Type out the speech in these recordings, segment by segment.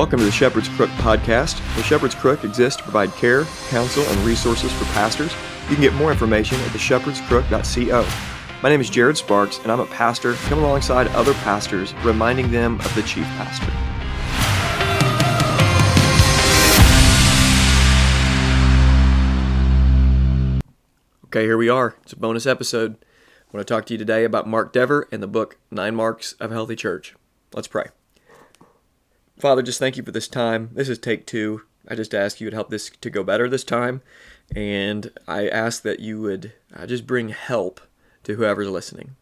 Welcome to the Shepherd's Crook podcast. The Shepherd's Crook exists to provide care, counsel, and resources for pastors. You can get more information at theshepherdscrook.co. My name is Jared Sparks, and I'm a pastor coming alongside other pastors, reminding them of the chief pastor. Okay, here we are. It's a bonus episode. I want to talk to you today about Mark Dever and the book Nine Marks of a Healthy Church. Let's pray. Father, just thank you for this time. This is take two. I just ask you to help this to go better this time. And I ask that you would uh, just bring help to whoever's listening.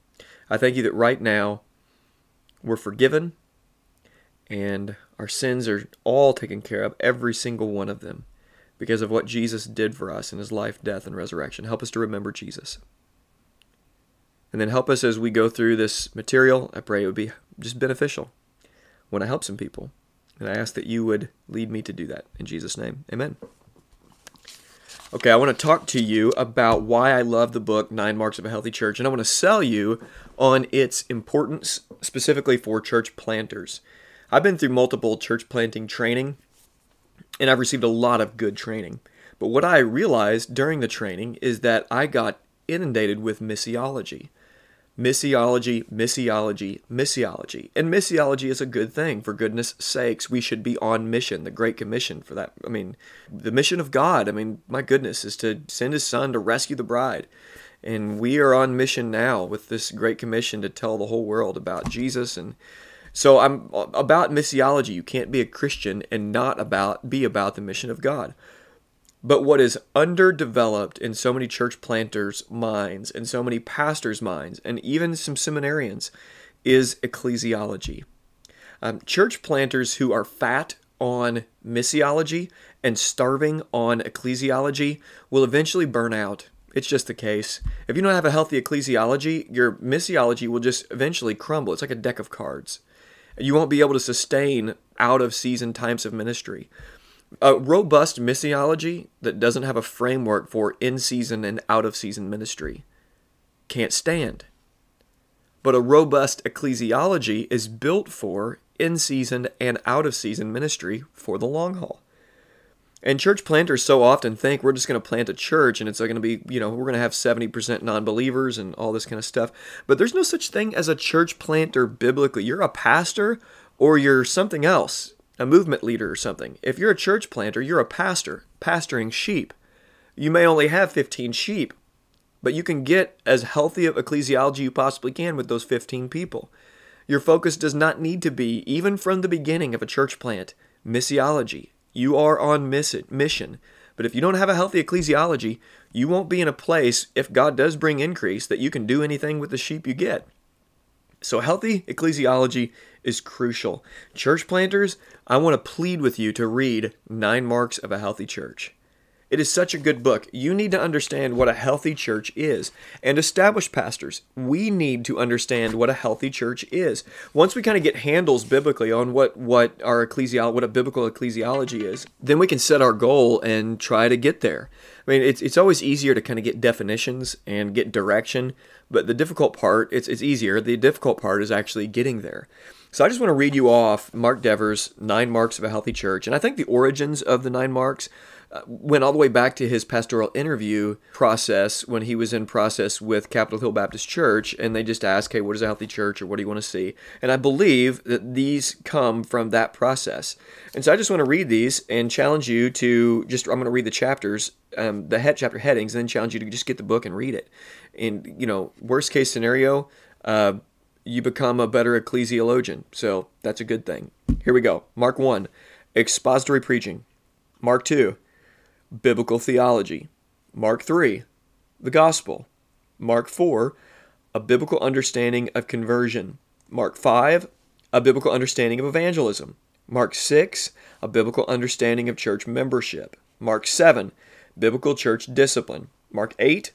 I thank you that right now we're forgiven and our sins are all taken care of, every single one of them because of what Jesus did for us in his life, death, and resurrection. Help us to remember Jesus. And then help us as we go through this material. I pray it would be just beneficial when I help some people. And I ask that you would lead me to do that. In Jesus' name, amen. Okay, I want to talk to you about why I love the book Nine Marks of a Healthy Church, and I want to sell you on its importance specifically for church planters. I've been through multiple church planting training and I've received a lot of good training. But what I realized during the training is that I got inundated with missiology. Missiology, missiology, missiology. And missiology is a good thing. For goodness sakes, we should be on mission, the Great Commission for that. I mean, the mission of God, I mean, my goodness, is to send his son to rescue the bride. And we are on mission now with this Great Commission to tell the whole world about Jesus and so I'm about missiology. You can't be a Christian and not about be about the mission of God. But what is underdeveloped in so many church planters' minds and so many pastors' minds and even some seminarians is ecclesiology. Um, church planters who are fat on missiology and starving on ecclesiology will eventually burn out. It's just the case. If you don't have a healthy ecclesiology, your missiology will just eventually crumble. It's like a deck of cards you won't be able to sustain out of season types of ministry. A robust missiology that doesn't have a framework for in season and out of season ministry can't stand. But a robust ecclesiology is built for in season and out of season ministry for the long haul. And church planters so often think we're just going to plant a church and it's going to be, you know, we're going to have 70% non believers and all this kind of stuff. But there's no such thing as a church planter biblically. You're a pastor or you're something else, a movement leader or something. If you're a church planter, you're a pastor, pastoring sheep. You may only have 15 sheep, but you can get as healthy of ecclesiology you possibly can with those 15 people. Your focus does not need to be, even from the beginning of a church plant, missiology you are on mission. But if you don't have a healthy ecclesiology, you won't be in a place, if God does bring increase, that you can do anything with the sheep you get. So, healthy ecclesiology is crucial. Church planters, I want to plead with you to read Nine Marks of a Healthy Church. It is such a good book. You need to understand what a healthy church is. And established pastors, we need to understand what a healthy church is. Once we kind of get handles biblically on what, what our ecclesiology, what a biblical ecclesiology is, then we can set our goal and try to get there. I mean, it's, it's always easier to kind of get definitions and get direction, but the difficult part, it's, it's easier. The difficult part is actually getting there. So I just want to read you off Mark Dever's Nine Marks of a Healthy Church. And I think the origins of the nine marks uh, went all the way back to his pastoral interview process when he was in process with Capitol Hill Baptist Church, and they just asked, "Hey, what is a healthy church, or what do you want to see?" And I believe that these come from that process. And so I just want to read these and challenge you to just. I'm going to read the chapters, um, the head chapter headings, and then challenge you to just get the book and read it. And you know, worst case scenario. Uh, you become a better ecclesiologian. So that's a good thing. Here we go. Mark 1, expository preaching. Mark 2, biblical theology. Mark 3, the gospel. Mark 4, a biblical understanding of conversion. Mark 5, a biblical understanding of evangelism. Mark 6, a biblical understanding of church membership. Mark 7, biblical church discipline. Mark 8,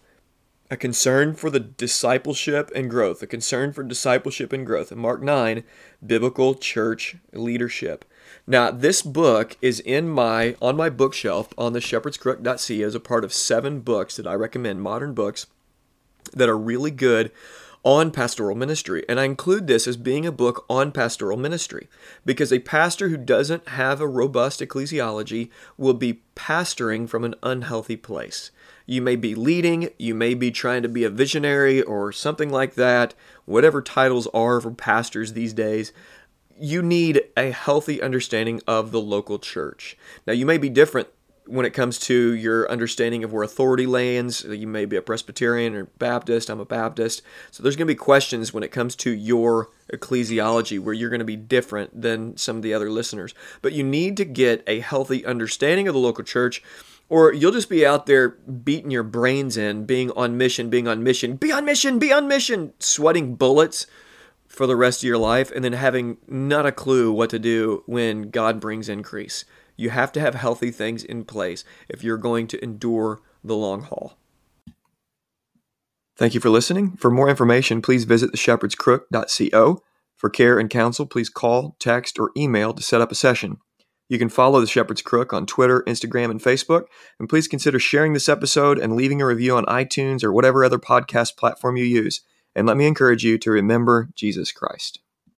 a concern for the discipleship and growth, a concern for discipleship and growth. And Mark 9, biblical church leadership. Now, this book is in my on my bookshelf on the shepherdscrook.ca as a part of seven books that I recommend, modern books that are really good on pastoral ministry. And I include this as being a book on pastoral ministry because a pastor who doesn't have a robust ecclesiology will be pastoring from an unhealthy place. You may be leading, you may be trying to be a visionary or something like that, whatever titles are for pastors these days. You need a healthy understanding of the local church. Now, you may be different when it comes to your understanding of where authority lands. You may be a Presbyterian or Baptist. I'm a Baptist. So there's going to be questions when it comes to your ecclesiology where you're going to be different than some of the other listeners. But you need to get a healthy understanding of the local church. Or you'll just be out there beating your brains in, being on mission, being on mission, be on mission, be on mission, sweating bullets for the rest of your life, and then having not a clue what to do when God brings increase. You have to have healthy things in place if you're going to endure the long haul. Thank you for listening. For more information, please visit theshepherdscrook.co. For care and counsel, please call, text, or email to set up a session. You can follow The Shepherd's Crook on Twitter, Instagram, and Facebook. And please consider sharing this episode and leaving a review on iTunes or whatever other podcast platform you use. And let me encourage you to remember Jesus Christ.